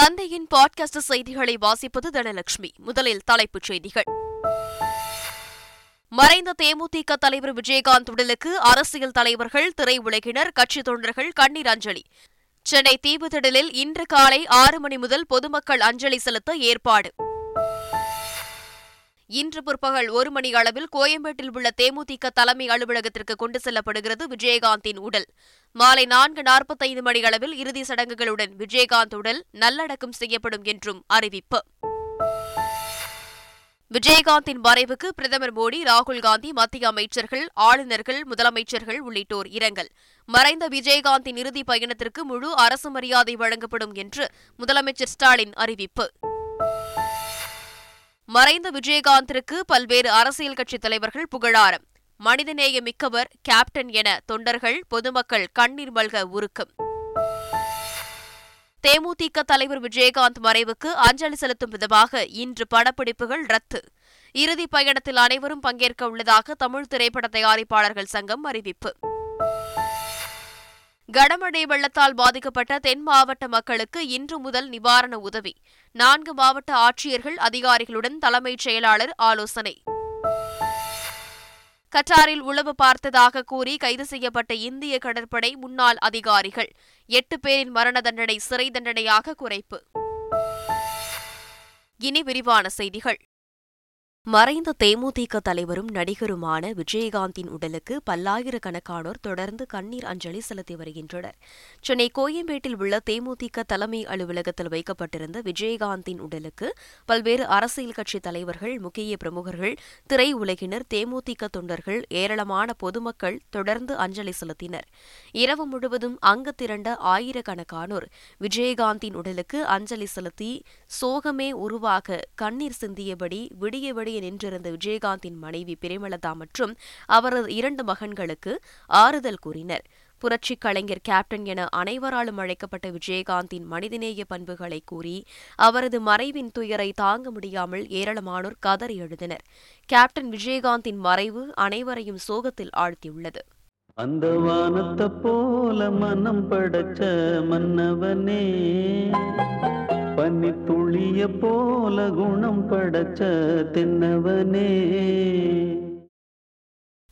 தந்தையின் பாட்காஸ்ட் செய்திகளை வாசிப்பது தனலட்சுமி. முதலில் தலைப்புச் செய்திகள். மறைந்த தேமுதிக தலைவர் விஜயகாந்த் உடலுக்கு அரசியல் தலைவர்கள் திரையுலகினர் கட்சித் தொண்டர்கள் கண்ணீர் அஞ்சலி. சென்னை தீவுத்திடலில் இன்று காலை ஆறு மணி முதல் பொதுமக்கள் அஞ்சலி செலுத்த ஏற்பாடு. இன்று பிற்பகல் ஒரு மணி அளவில் கோயம்பேட்டில் உள்ள தேமுதிக தலைமை அலுவலகத்திற்கு கொண்டு செல்லப்படுகிறது விஜயகாந்தின் உடல். மாலை நான்கு நாற்பத்தைந்து மணி அளவில் இறுதி சடங்குகளுடன் விஜயகாந்த் உடல் நல்லடக்கம் செய்யப்படும் என்றும் அறிவிப்பு. விஜயகாந்தின் மறைவுக்கு பிரதமர் மோடி ராகுல் காந்தி மத்திய அமைச்சர்கள் ஆளுநர்கள் முதலமைச்சர்கள் உள்ளிட்டோர் இரங்கல். மறைந்த விஜயகாந்தின் இறுதி பயணத்திற்கு முழு அரசு மரியாதை வழங்கப்படும் என்று முதலமைச்சர் ஸ்டாலின் அறிவிப்பு. மறைந்த விஜயகாந்திற்கு பல்வேறு அரசியல் கட்சித் தலைவர்கள் புகழாரம். மனிதநேய மிக்கவர் கேப்டன் என தொண்டர்கள் பொதுமக்கள் கண்ணீர் மல்க உருக்கம். தேமுதிக தலைவர் விஜயகாந்த் மறைவுக்கு அஞ்சலி செலுத்தும் விதமாக இன்று படப்பிடிப்புகள் ரத்து. இறுதிப் பயணத்தில் அனைவரும் பங்கேற்க உள்ளதாக தமிழ் திரைப்பட தயாரிப்பாளர்கள் சங்கம் அறிவிப்பு. கனமழை வெள்ளத்தால் பாதிக்கப்பட்ட தென் மாவட்ட மக்களுக்கு இன்று முதல் நிவாரண உதவி. நான்கு மாவட்ட ஆட்சியர்கள் அதிகாரிகளுடன் தலைமைச் செயலாளர் ஆலோசனை. கட்டாரில் உளவு பார்த்ததாக கூறி கைது செய்யப்பட்ட இந்திய கடற்படை முன்னாள் அதிகாரிகள். எட்டு பேரின் மரண தண்டனை சிறை தண்டனையாக குறைப்பு. இனி விரிவான செய்திகள். மறைந்த தேமுதிக தலைவரும் நடிகருமான விஜயகாந்தின் உடலுக்கு பல்லாயிரக்கணக்கானோர் தொடர்ந்து கண்ணீர் அஞ்சலி செலுத்தி வருகின்றனர். சென்னை கோயம்பேட்டில் உள்ள தேமுதிக தலைமை அலுவலகத்தில் வைக்கப்பட்டிருந்த விஜயகாந்தின் உடலுக்கு பல்வேறு அரசியல் கட்சி தலைவர்கள் முக்கிய பிரமுகர்கள் திரையுலகினர் தேமுதிக தொண்டர்கள் ஏராளமான பொதுமக்கள் தொடர்ந்து அஞ்சலி செலுத்தினர். இரவு முழுவதும் அங்கு திரண்ட ஆயிரக்கணக்கானோர் விஜயகாந்தின் உடலுக்கு அஞ்சலி செலுத்தி சோகமே உருவாக கண்ணீர் சிந்தியபடி விடிய விடிய நின்றிருந்த விஜயகாந்தின் மனைவி பிரேமலதா மற்றும் அவரது இரண்டு மகன்களுக்கு ஆறுதல் கூறினர். புரட்சி கலைஞர் கேப்டன் என அனைவராலும் அழைக்கப்பட்ட விஜயகாந்தின் மனிதநேய பண்புகளை கூறி அவரது மறைவின் துயரை தாங்க முடியாமல் ஏராளமானோர் கதறி எழுதினர். கேப்டன் விஜயகாந்தின் மறைவு அனைவரையும் சோகத்தில் ஆழ்த்தியுள்ளது. அந்த வானத்தை போல மனம் படைச்ச மன்னவனே. பனி துளிய போல குணம் படைச்ச தென்னவனே.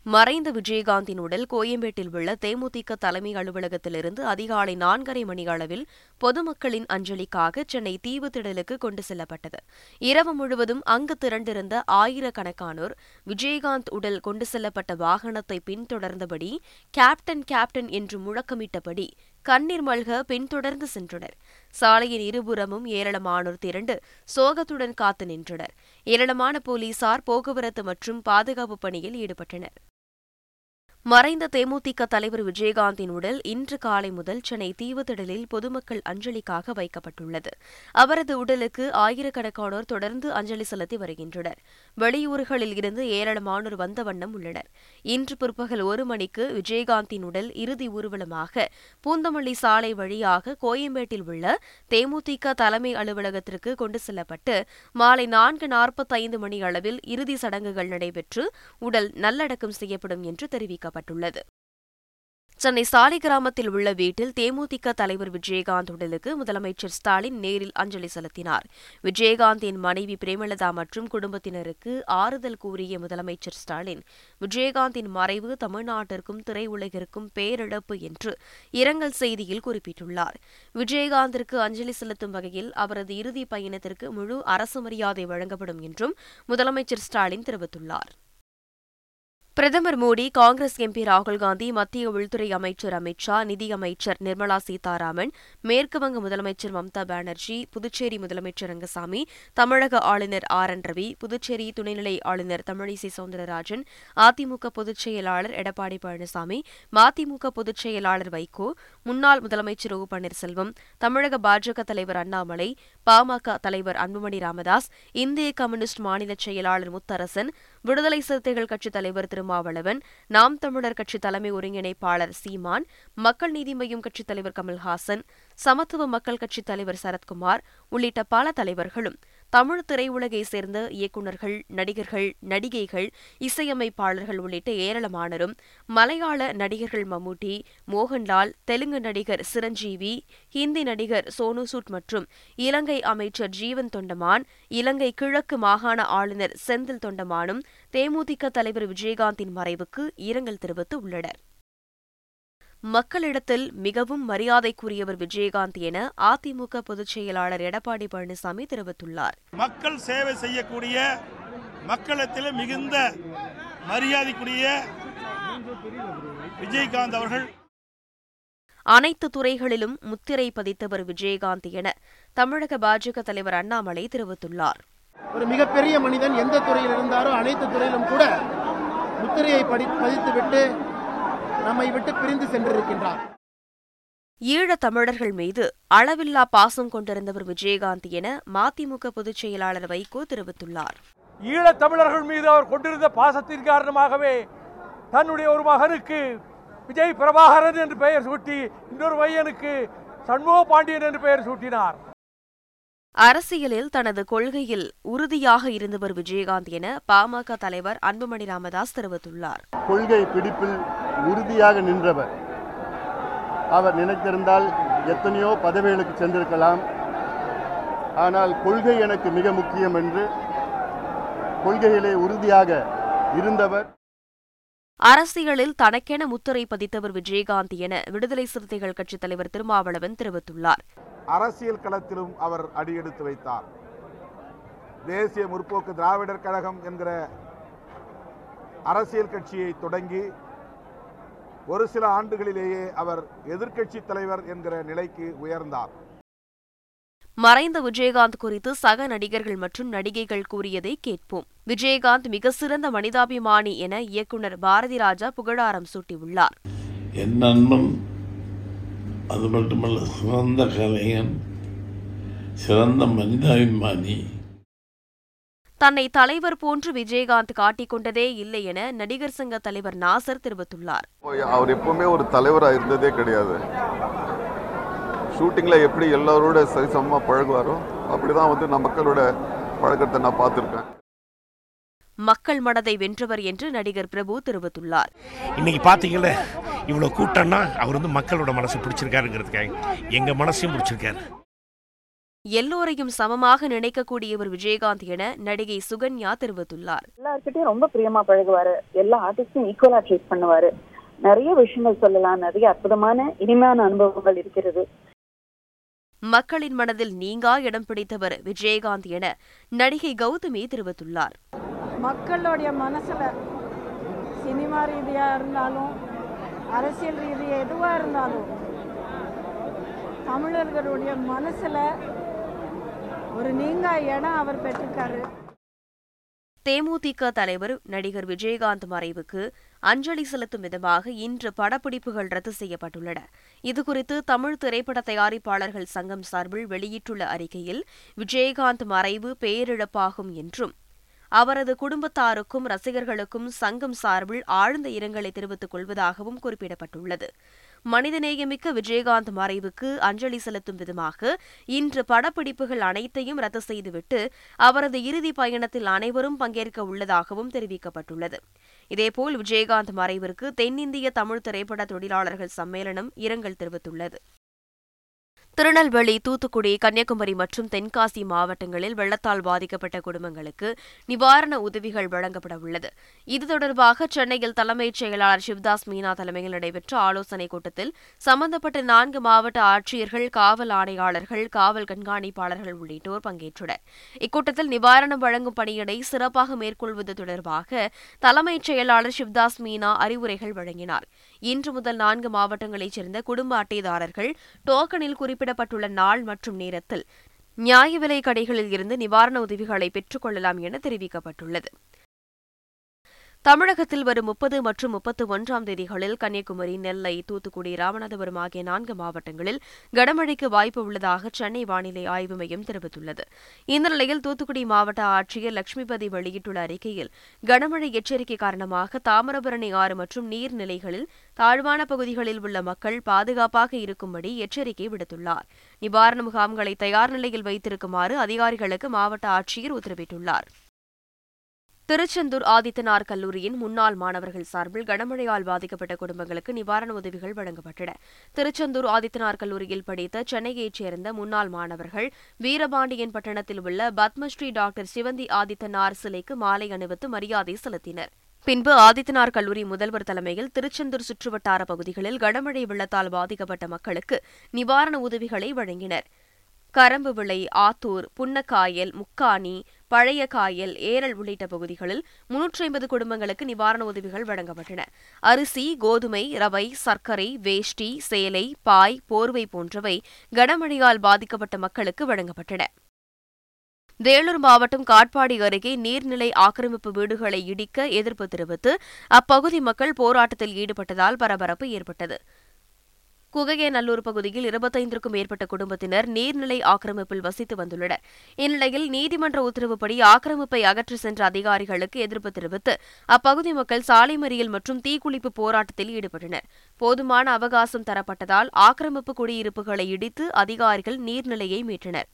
மறைந்த விஜயகாந்தின் உடல் கோயம்பேட்டில் உள்ள தேமுதிக தலைமை அலுவலகத்திலிருந்து அதிகாலை நான்கரை மணி அளவில் பொதுமக்களின் அஞ்சலிக்காக சென்னை தீவு திடலுக்கு கொண்டு செல்லப்பட்டது. இரவு முழுவதும் அங்கு திரண்டிருந்த ஆயிரக்கணக்கானோர் விஜயகாந்த் உடல் கொண்டு செல்லப்பட்ட வாகனத்தை பின்தொடர்ந்தபடி கேப்டன் கேப்டன் என்று முழக்கமிட்டபடி கண்ணீர் மல்க பின்தொடர்ந்து சென்றனர். சாலையின் இருபுறமும் ஏராளமானோர் திரண்டு சோகத்துடன் காத்து நின்றனர். ஏராளமான போலீசார் போக்குவரத்து மற்றும் பாதுகாப்பு பணியில் ஈடுபட்டனர். மறைந்த தேமுதிக தலைவர் விஜயகாந்தின் உடல் இன்று காலை முதல் சென்னை தீவுத்திடலில் பொதுமக்கள் அஞ்சலிக்காக வைக்கப்பட்டுள்ளது. அவரது உடலுக்கு ஆயிரக்கணக்கானோர் தொடர்ந்து அஞ்சலி செலுத்தி வருகின்றனர். வெளியூர்களில் இருந்து ஏராளமானோர் வந்த வண்ணம் உள்ளனர். இன்று பிற்பகல் ஒரு மணிக்கு விஜயகாந்தின் உடல் இறுதி ஊர்வலமாக பூந்தமல்லி சாலை வழியாக கோயம்பேட்டில் உள்ள தேமுதிக தலைமை அலுவலகத்திற்கு கொண்டு செல்லப்பட்டு மாலை நான்கு நாற்பத்தைந்து மணி அளவில் இறுதி சடங்குகள் நடைபெற்று உடல் நல்லடக்கம் செய்யப்படும் என்று தெரிவிக்கப்பட்டது தெரிவிக்கப்பட்டுள்ளது சென்னை சாலிகிராமத்தில் உள்ள வீட்டில் தேமுதிக தலைவர் விஜயகாந்த் உடலுக்கு முதலமைச்சர் ஸ்டாலின் நேரில் அஞ்சலி செலுத்தினார். விஜயகாந்தின் மனைவி பிரேமலதா மற்றும் குடும்பத்தினருக்கு ஆறுதல் கூறிய முதலமைச்சர் ஸ்டாலின் விஜயகாந்தின் மறைவு தமிழ்நாட்டிற்கும் திரையுலகிற்கும் பேரிழப்பு என்று இரங்கல் செய்தியில் குறிப்பிட்டுள்ளார். விஜயகாந்திற்கு அஞ்சலி செலுத்தும் வகையில் அவரது இறுதி பயணத்திற்கு முழு அரசு மரியாதை வழங்கப்படும் என்றும் முதலமைச்சர் ஸ்டாலின் தெரிவித்துள்ளார். பிரதமர் மோடி காங்கிரஸ் எம்பி ராகுல் காந்தி மத்திய உள்துறை அமைச்சர் அமித் ஷா நிதியமைச்சர் நிர்மலா சீதாராமன் மேற்குவங்க முதலமைச்சர் மம்தா பானர்ஜி புதுச்சேரி முதலமைச்சர் ரங்கசாமி தமிழக ஆளுநர் ஆர் என் ரவி புதுச்சேரி துணைநிலை ஆளுநர் தமிழிசை சவுந்தரராஜன் அதிமுக பொதுச் செயலாளர் எடப்பாடி பழனிசாமி மதிமுக பொதுச் செயலாளர் வைகோ முன்னாள் முதலமைச்சர் ஓ பன்னீர்செல்வம் தமிழக பாஜக தலைவர் அண்ணாமலை பாமக தலைவர் அன்புமணி ராமதாஸ் இந்திய கம்யூனிஸ்ட் மாநில செயலாளர் முத்தரசன் விடுதலை சிறுத்தைகள் கட்சித் தலைவர் திருமாவளவன் நாம் தமிழர் கட்சி தலைமை ஒருங்கிணைப்பாளர் சீமான் மக்கள் நீதி மையம் கட்சித் தலைவர் கமல்ஹாசன் சமத்துவ மக்கள் கட்சித் தலைவர் சரத்குமார் உள்ளிட்ட பல தலைவர்களும் தமிழ் திரையுலகை சேர்ந்த இயக்குநர்கள் நடிகர்கள் நடிகைகள் இசையமைப்பாளர்கள் உள்ளிட்ட ஏராளமானரும் மலையாள நடிகர்கள் மம்முட்டி மோகன்லால் தெலுங்கு நடிகர் சிரஞ்சீவி ஹிந்தி நடிகர் சோனு சூட் மற்றும் இலங்கை அமைச்சர் ஜீவன் தொண்டமான் இலங்கை கிழக்கு மாகாண ஆளுநர் செந்தில் தொண்டமானும் தேமுதிக தலைவர் விஜயகாந்தின் மறைவுக்கு இரங்கல் தெரிவித்து உள்ளனர். மக்களிடத்தில் மிகவும் மரியாதைக்குரியவர் விஜயகாந்த் என அதிமுக பொதுச் செயலாளர் எடப்பாடி பழனிசாமி தெரிவித்துள்ளார். மக்கள் சேவை செய்யக்கூடிய மக்களிடத்தில் மிகுந்த மரியாதைக்குரிய விஜயகாந்த் அவர்கள். அனைத்து துறைகளிலும் முத்திரை பதித்தவர் விஜயகாந்த் என தமிழக பாஜக தலைவர் அண்ணாமலை தெரிவித்துள்ளார். ஒரு மிகப்பெரிய மனிதன் எந்த துறையில் இருந்தாரோ அனைத்து துறையிலும் கூட முத்திரையை படி பதித்துவிட்டு நம்மை விட்டு பிரிந்து சென்றிருக்கின்றார். ஈழத் தமிழர்கள் மீது அளவில்லா பாசம் கொண்டிருந்தவர் விஜயகாந்த் என மதிமுக பொதுச் செயலாளர் வைகோ தெரிவித்துள்ளார். ஈழத் தமிழர்கள் மீது அவர் கொண்டிருந்த பாசத்தின் காரணமாகவே தன்னுடைய ஒரு மகனுக்கு விஜய் பிரபாகரன் என்று பெயர் சூட்டி இன்னொரு பையனுக்கு சண்முக பாண்டியன் என்று பெயர் சூட்டினார். அரசியலில் தனது கொள்கையில் உறுதியாக இருந்தவர் விஜயகாந்த் என பாமக தலைவர் அன்புமணி ராமதாஸ் தெரிவித்துள்ளார். கொள்கை பிடிப்பில் உறுதியாக நின்றவர். அவர் நினைத்திருந்தால் எத்தனையோ பதவிகளுக்கு சென்றிருக்கலாம். ஆனால் கொள்கை எனக்கு மிக முக்கியம் என்று கொள்கையிலே உறுதியாக இருந்தவர். அரசியலில் தனக்கென முத்திரை பதித்தவர் விஜயகாந்த் என விடுதலை சிறுத்தைகள் கட்சித் தலைவர் திருமாவளவன் தெரிவித்துள்ளார். அரசியல் களத்திலும் அவர் அடியெடுத்து வைத்தார். தேசிய முற்போக்கு திராவிடர் கழகம் என்கிற அரசியல் கட்சியை தொடங்கி ஒரு சில ஆண்டுகளிலேயே அவர் எதிர்க்கட்சி தலைவர் என்கிற நிலைக்கு உயர்ந்தார். மறைந்த விஜயகாந்த் குறித்து சக நடிகர்கள் மற்றும் நடிகைகள் கூறியதை கேட்போம். விஜயகாந்த் மிக சிறந்த மனிதாபிமானி என இயக்குனர் பாரதி ராஜா புகழாரம் சூட்டியுள்ளார். என் நண்பன் அது மட்டுமல்ல சிறந்த கலைஞன் சிறந்த மனிதாபிமானி தன்னை தலைவர் போன்று விஜயகாந்த் காட்டிக்கொண்டதே இல்லை என நடிகர் சங்க தலைவர் நாசர் தெரிவித்துள்ளார். அவர் எப்பவுமே ஒரு தலைவராக இருந்ததே கிடையாது. ஷூட்டிங்கில் எப்படி எல்லாரோட சரிசமமாக பழகுவாரோ அப்படி தான் வந்து நான் மக்களோட பழக்கத்தை நான் பார்த்துருக்கேன். மக்கள் மனதை வென்றவர் என்று நடிகர் பிரபு தெரிவித்துள்ளார். இன்னைக்கு பார்த்தீங்கல்ல இவ்வளோ கூட்டம்னா அவர் வந்து மக்களோட மனசு பிடிச்சிருக்காருங்கிறதுக்காக எங்கள் மனசையும் பிடிச்சிருக்காரு. எல்லோரையும் சமமாக நினைக்கக்கூடியவர் விஜயகாந்த் என நடிகை சுகன்யா தெரிவித்துள்ளார். எல்லார்கிட்டயும் ரொம்ப பிரியமா பழகுவாரு. எல்லா ஆர்டிஸ்டும் ஈக்குவலா ட்ரீட் பண்ணுவாரு. நிறைய விஷயங்கள் சொல்லலாம். நிறைய அற்புதமான இனிமையான அனுபவங்கள் இருக்கிறது. மக்களின் மனதில் நீங்கா இடம் பிடித்தவர் விஜயகாந்த் என நடிகை கௌதமி தெரிவித்துள்ளார். மக்களுடைய மனசுல சினிமா ரீதியா இருந்தாலும் அரசியல் ரீதியா எதுவா இருந்தாலும் தமிழர்களுடைய மனசுல ஒரு நீங்க இடம் அவர் பெற்றிருக்காரு. தேமுதிக தலைவர் நடிகர் விஜயகாந்த் மறைவுக்கு அஞ்சலி செலுத்தும் விதமாக இன்று படப்பிடிப்புகள் ரத்து செய்யப்பட்டுள்ளன. இதுகுறித்து தமிழ் திரைப்பட தயாரிப்பாளர்கள் சங்கம் சார்பில் வெளியிட்டுள்ள அறிக்கையில் விஜயகாந்த் மறைவு பேரிழப்பாகும் என்றும் அவரது குடும்பத்தாருக்கும் ரசிகர்களுக்கும் சங்கம் சார்பில் ஆழ்ந்த இரங்கலை தெரிவித்துக் கொள்வதாகவும் குறிப்பிடப்பட்டுள்ளது. மனிதநேயமிக்க விஜயகாந்த் மறைவுக்கு அஞ்சலி செலுத்தும் விதமாக இன்று படப்பிடிப்புகள் அனைத்தையும் ரத்து செய்துவிட்டு அவரது இறுதி பயணத்தில் அனைவரும் பங்கேற்க உள்ளதாகவும் தெரிவிக்கப்பட்டுள்ளது. இதேபோல் விஜயகாந்த் மறைவிற்கு தென்னிந்திய தமிழ் திரைப்பட தொழிலாளர்கள் சம்மேளனம் இரங்கல் தெரிவித்துள்ளது. திருநெல்வேலி தூத்துக்குடி கன்னியாகுமரி மற்றும் தென்காசி மாவட்டங்களில் வெள்ளத்தால் பாதிக்கப்பட்ட குடும்பங்களுக்கு நிவாரண உதவிகள் வழங்கப்பட உள்ளது. இது தொடர்பாக சென்னையில் தலைமைச் செயலாளர் சிவ்தாஸ் மீனா தலைமையில் நடைபெற்ற ஆலோசனைக் கூட்டத்தில் சம்பந்தப்பட்ட நான்கு மாவட்ட ஆட்சியர்கள் காவல் ஆணையாளர்கள் காவல் கண்காணிப்பாளர்கள் உள்ளிட்டோர் பங்கேற்றனர். இக்கூட்டத்தில் நிவாரணம் வழங்கும் பணியினை சிறப்பாக மேற்கொள்வது தொடர்பாக தலைமைச் செயலாளர் சிவ்தாஸ் மீனா அறிவுரைகள் வழங்கினார். இன்று முதல் நான்கு மாவட்டங்களைச் சேர்ந்த குடும்ப அட்டைதாரர்கள் டோக்கனில் குறிப்பிடப்பட்டுள்ள நாள் மற்றும் நேரத்தில் நியாய விலை கடைகளில் இருந்து நிவாரண உதவிகளை பெற்றுக் கொள்ளலாம் என தெரிவிக்கப்பட்டுள்ளது. தமிழகத்தில் வரும் முப்பது மற்றும் முப்பத்து ஒன்றாம் தேதிகளில் கன்னியாகுமரி நெல்லை தூத்துக்குடி ராமநாதபுரம் ஆகிய நான்கு மாவட்டங்களில் கனமழைக்கு வாய்ப்பு உள்ளதாக சென்னை வானிலை ஆய்வு மையம் தெரிவித்துள்ளது. இந்த நிலையில் தூத்துக்குடி மாவட்ட ஆட்சியர் லட்சுமிபதி வெளியிட்டுள்ள அறிக்கையில் கனமழை எச்சரிக்கை காரணமாக தாமிரபரணி ஆறு மற்றும் நீர்நிலைகளில் தாழ்வான பகுதிகளில் உள்ள மக்கள் பாதுகாப்பாக இருக்கும்படி எச்சரிக்கை விடுத்துள்ளார். நிவாரண முகாம்களை தயார் நிலையில் வைத்திருக்குமாறு அதிகாரிகளுக்கு மாவட்ட ஆட்சியர் உத்தரவிட்டுள்ளார். திருச்செந்தூர் ஆதித்தனார் கல்லூரியின் முன்னாள் மாணவர்கள் சார்பில் கனமழையால் பாதிக்கப்பட்ட குடும்பங்களுக்கு நிவாரண உதவிகள் வழங்கப்பட்டன. திருச்செந்தூர் ஆதித்தனார் கல்லூரியில் படித்த சென்னையைச் சேர்ந்த முன்னாள் மாணவர்கள் வீரபாண்டியன் பட்டணத்தில் உள்ள பத்மஸ்ரீ டாக்டர் சிவந்தி ஆதித்தனார் சிலைக்கு மாலை அணிவித்து மரியாதை செலுத்தினர். பின்பு ஆதித்தனார் கல்லூரி முதல்வர் தலைமையில் திருச்செந்தூர் சுற்றுவட்டார பகுதிகளில் கனமழை வெள்ளத்தால் பாதிக்கப்பட்ட மக்களுக்கு நிவாரண உதவிகளை வழங்கினர். கரம்பு விளை ஆத்தூர் புன்னக்காயல் முக்காணி பழைய காயல் ஏரல் உள்ளிட்ட பகுதிகளில் முன்னூற்றி ஐம்பது குடும்பங்களுக்கு நிவாரண உதவிகள் வழங்கப்பட்டன. அரிசி கோதுமை ரவை சர்க்கரை வேஷ்டி சேலை பாய் போர்வை போன்றவை கனமழையால் பாதிக்கப்பட்ட மக்களுக்கு வழங்கப்பட்டன. வேலூர் மாவட்டம் காட்பாடி அருகே நீர்நிலை ஆக்கிரமிப்பு வீடுகளை இடிக்க எதிர்ப்பு தெரிவித்து அப்பகுதி மக்கள் போராட்டத்தில் ஈடுபட்டதால் பரபரப்பு ஏற்பட்டது. குகையநல்லூர் பகுதியில் இருபத்தைந்திற்கும் மேற்பட்ட குடும்பத்தினர் நீர்நிலை ஆக்கிரமிப்பில் வசித்து வந்துள்ளனர். இந்நிலையில் நீதிமன்ற உத்தரவுப்படி ஆக்கிரமிப்பை அகற்றி சென்ற அதிகாரிகளுக்கு எதிர்ப்பு தெரிவித்து அப்பகுதி மக்கள் சாலை மறியல் மற்றும் தீக்குளிப்பு போராட்டத்தில் ஈடுபட்டனர். போதுமான அவகாசம் தரப்பட்டதால் ஆக்கிரமிப்பு குடியிருப்புகளை இடித்து அதிகாரிகள் நீர்நிலையை மீட்டனர்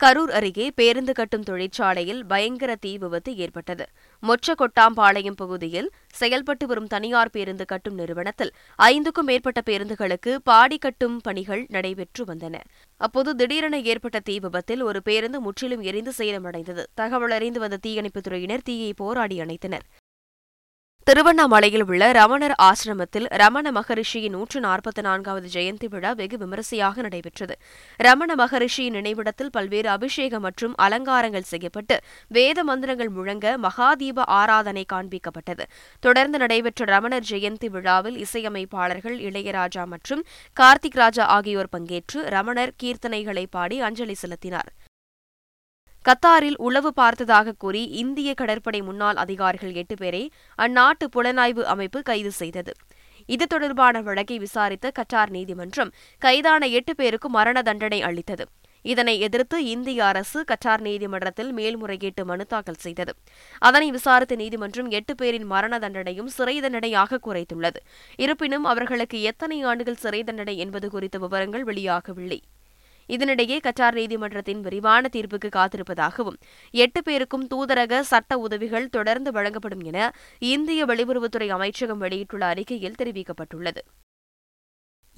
கரூர் அருகே பேருந்து கட்டும் தொழிற்சாலையில் பயங்கர தீ விபத்து ஏற்பட்டது. மொச்சக்கொட்டாம்பாளையம் பகுதியில் செயல்பட்டு வரும் தனியார் பேருந்து கட்டும் நிறுவனத்தில் ஐந்துக்கும் மேற்பட்ட பேருந்துகளுக்கு பாடி கட்டும் பணிகள் நடைபெற்று வந்தன. அப்போது திடீரென ஏற்பட்ட தீ விபத்தில் ஒரு பேருந்து முற்றிலும் எரிந்து சேதமடைந்தது. தகவல் அறிந்து வந்த தீயணைப்புத்துறையினர் தீயை போராடி அணைத்தனர். திருவண்ணாமலையில் உள்ள ரமணர் ஆசிரமத்தில் ரமண மகரிஷியின் நூற்று நாற்பத்தி நான்காவது ஜெயந்தி விழா வெகு விமரிசையாக நடைபெற்றது. ரமண மகரிஷியின் நினைவிடத்தில் பல்வேறு அபிஷேகம் மற்றும் அலங்காரங்கள் செய்யப்பட்டு வேத மந்திரங்கள் முழங்க மகாதீப ஆராதனை காண்பிக்கப்பட்டது. தொடர்ந்து நடைபெற்ற ரமணர் ஜெயந்தி விழாவில் இசையமைப்பாளர்கள் இளையராஜா மற்றும் கார்த்திக் ராஜா ஆகியோர் பங்கேற்று ரமணர் கீர்த்தனைகளை பாடி அஞ்சலி செலுத்தினார். கத்தாரில் உளவு பார்த்ததாக கூறி இந்திய கடற்படை முன்னாள் அதிகாரிகள் எட்டு பேரை அந்நாட்டு புலனாய்வு அமைப்பு கைது செய்தது. இது தொடர்பான வழக்கை விசாரித்த கட்டார் நீதிமன்றம் கைதான எட்டு பேருக்கு மரண தண்டனை அளித்தது. இதனை எதிர்த்து இந்திய அரசு கட்டார் நீதிமன்றத்தில் மேல்முறையீட்டு மனு தாக்கல் செய்தது. அதனை விசாரித்த நீதிமன்றம் எட்டு பேரின் மரண தண்டனையும் சிறை தண்டனையாக குறைத்துள்ளது. இருப்பினும் அவர்களுக்கு எத்தனை ஆண்டுகள் சிறை தண்டனை என்பது குறித்த விவரங்கள் வெளியாகவில்லை. இதனிடையே கட்டார் நீதிமன்றத்தின் விரிவான தீர்ப்புக்கு காத்திருப்பதாகவும் எட்டு பேருக்கும் தூதரக சட்ட உதவிகள் தொடர்ந்து வழங்கப்படும் என இந்திய வெளியுறவுத்துறை அமைச்சகம் வெளியிட்டுள்ள அறிக்கையில் தெரிவிக்கப்பட்டுள்ளது.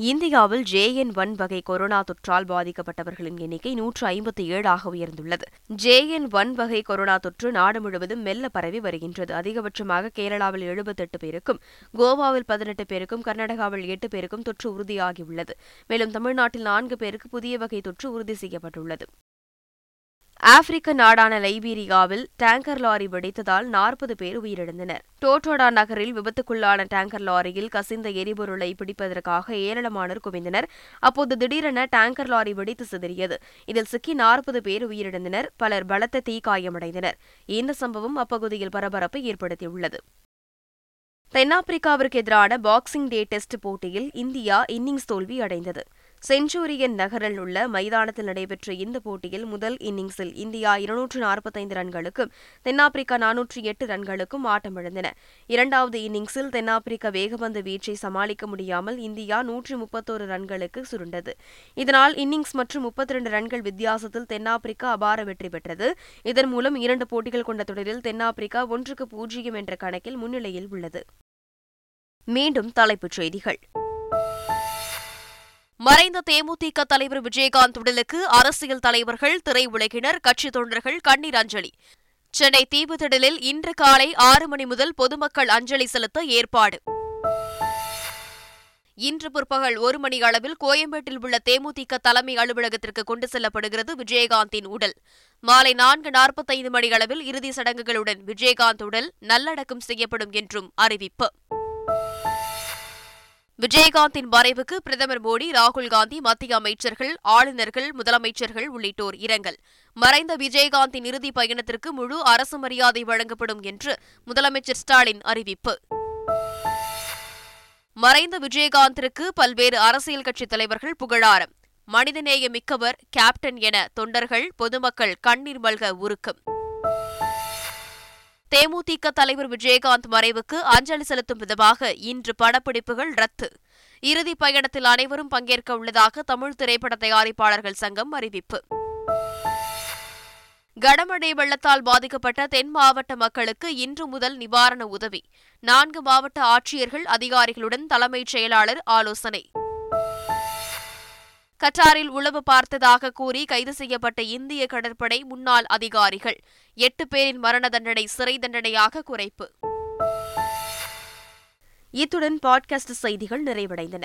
இந்தியாவில் ஜே என் ஒன் வகை கொரோனா தொற்றால் பாதிக்கப்பட்டவர்களின் எண்ணிக்கை நூற்று ஐம்பத்தி ஏழாக உயர்ந்துள்ளது. ஜேஎன் ஒன் வகை கொரோனா தொற்று நாடு முழுவதும் மெல்ல பரவி வருகின்றது. அதிகபட்சமாக கேரளாவில் எழுபத்தெட்டு பேருக்கும் கோவாவில் பதினெட்டு பேருக்கும் கர்நாடகாவில் எட்டு பேருக்கும் தொற்று உறுதியாகியுள்ளது. மேலும் தமிழ்நாட்டில் நான்கு பேருக்கு புதிய வகை தொற்று உறுதி செய்யப்பட்டுள்ளது. ஆப்பிரிக்க நாடான லைபீரியாவில் டேங்கர் லாரி வெடித்ததால் நாற்பது பேர் உயிரிழந்தனர். டோட்டோடா நகரில் விபத்துக்குள்ளான டேங்கர் லாரியில் கசிந்த எரிபொருளை பிடிப்பதற்காக ஏராளமானோர் குவிந்தனர். அப்போது திடீரென டேங்கர் லாரி வெடித்து சிதறியது. இதில் சிக்கி நாற்பது பேர் உயிரிழந்தனர். பலர் பலத்த தீக்காயமடைந்தனர் இந்த சம்பவம் அப்பகுதியில் பரபரப்பை ஏற்படுத்தியுள்ளது. தென்னாப்பிரிக்காவிற்கு எதிரான பாக்ஸிங் டே டெஸ்ட் போட்டியில் இந்தியா இன்னிங்ஸ் தோல்வி அடைந்தது. செஞ்சூரியன் நகரில் உள்ள மைதானத்தில் நடைபெற்ற இந்த போட்டியில் முதல் இன்னிங்ஸில் இந்தியா இருநூற்று நாற்பத்தைந்து ரன்களுக்கும் தென்னாப்பிரிக்கா நானூற்றி எட்டு ரன்களுக்கும் ஆட்டமிழந்தன இரண்டாவது இன்னிங்ஸில் தென்னாப்பிரிக்க வேகபந்து வீச்சை சமாளிக்க முடியாமல் இந்தியா நூற்றி முப்பத்தோரு ரன்களுக்கு சுருண்டது. இதனால் இன்னிங்ஸ் மற்றும் முப்பத்தி இரண்டு ரன்கள் வித்தியாசத்தில் தென்னாப்பிரிக்கா அபார வெற்றி பெற்றது. இதன் மூலம் இரண்டு போட்டிகள் கொண்ட தொடரில் தென்னாப்பிரிக்கா ஒன்றுக்கு பூஜ்ஜியம் என்ற கணக்கில் முன்னிலையில் உள்ளது. மீண்டும் தலைப்புச் செய்திகள். மறைந்த தேமுதிக தலைவர் விஜயகாந்த் உடலுக்கு அரசியல் தலைவர்கள் திரையுலகினர் கட்சித் தொண்டர்கள் கண்ணீர் அஞ்சலி. சென்னை தீவுத்திடலில் இன்று காலை ஆறு மணி முதல் பொதுமக்கள் அஞ்சலி செலுத்த ஏற்பாடு. இன்று பிற்பகல் ஒரு மணி அளவில் கோயம்பேட்டில் உள்ள தேமுதிக தலைமை அலுவலகத்திற்கு கொண்டு செல்லப்படுகிறது விஜயகாந்தின் உடல். மாலை நான்கு நாற்பத்தைந்து மணி அளவில் இறுதி சடங்குகளுடன் விஜயகாந்த் உடல் நல்லடக்கம் செய்யப்படும் என்றும் அறிவிப்பு. விஜயகாந்தின் மறைவுக்கு பிரதமர் மோடி ராகுல் காந்தி மத்திய அமைச்சர்கள் ஆளுநர்கள் முதலமைச்சர்கள் உள்ளிட்டோர் இரங்கல். மறைந்த விஜயகாந்தின் இறுதி பயணத்திற்கு முழு அரசு மரியாதை வழங்கப்படும் என்று முதலமைச்சர் ஸ்டாலின் அறிவிப்பு. மறைந்த விஜயகாந்திற்கு பல்வேறு அரசியல் கட்சித் தலைவர்கள் புகழாரம். மனிதநேய மிக்கவர் கேப்டன் என தொண்டர்கள் பொதுமக்கள் கண்ணீர் மல்க உருக்கம். தேமுதிக தலைவர் விஜயகாந்த் மறைவுக்கு அஞ்சலி செலுத்தும் விதமாக இன்று படப்பிடிப்புகள் ரத்து. இறுதி பயணத்தில் அனைவரும் பங்கேற்க உள்ளதாக தமிழ் திரைப்பட தயாரிப்பாளர்கள் சங்கம் அறிவிப்பு. கனமழை வெள்ளத்தால் பாதிக்கப்பட்ட தென் மாவட்ட மக்களுக்கு இன்று முதல் நிவாரண உதவி. நான்கு மாவட்ட ஆட்சியர்கள் அதிகாரிகளுடன் தலைமைச் செயலாளர் ஆலோசனை. கட்டாரில் உளவு பார்த்ததாக கூறி கைது செய்யப்பட்ட இந்திய கடற்படை முன்னாள் அதிகாரிகள். எட்டு பேரின் மரண தண்டனை சிறை தண்டனையாக குறைப்பு. இத்துடன் பாட்காஸ்ட் செய்திகள் நிறைவடைந்தன.